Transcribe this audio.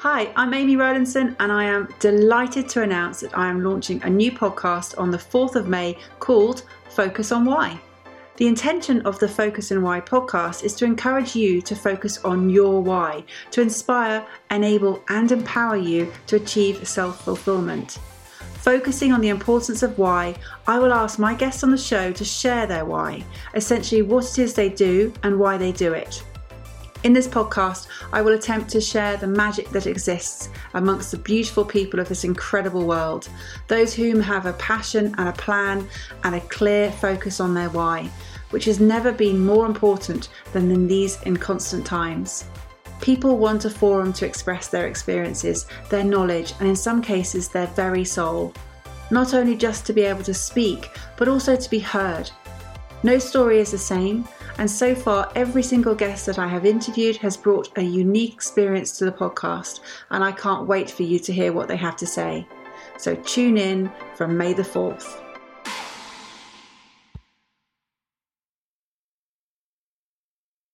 Hi, I'm Amy Rowlandson, and I am delighted to announce that I am launching a new podcast on the 4th of May called Focus on Why. The intention of the Focus on Why podcast is to encourage you to focus on your why, to inspire, enable, and empower you to achieve self fulfillment. Focusing on the importance of why, I will ask my guests on the show to share their why, essentially what it is they do and why they do it. In this podcast, I will attempt to share the magic that exists amongst the beautiful people of this incredible world, those whom have a passion and a plan and a clear focus on their why, which has never been more important than in these inconstant times. People want a forum to express their experiences, their knowledge, and in some cases, their very soul. Not only just to be able to speak, but also to be heard. No story is the same, and so far, every single guest that I have interviewed has brought a unique experience to the podcast, and I can't wait for you to hear what they have to say. So tune in from May the 4th.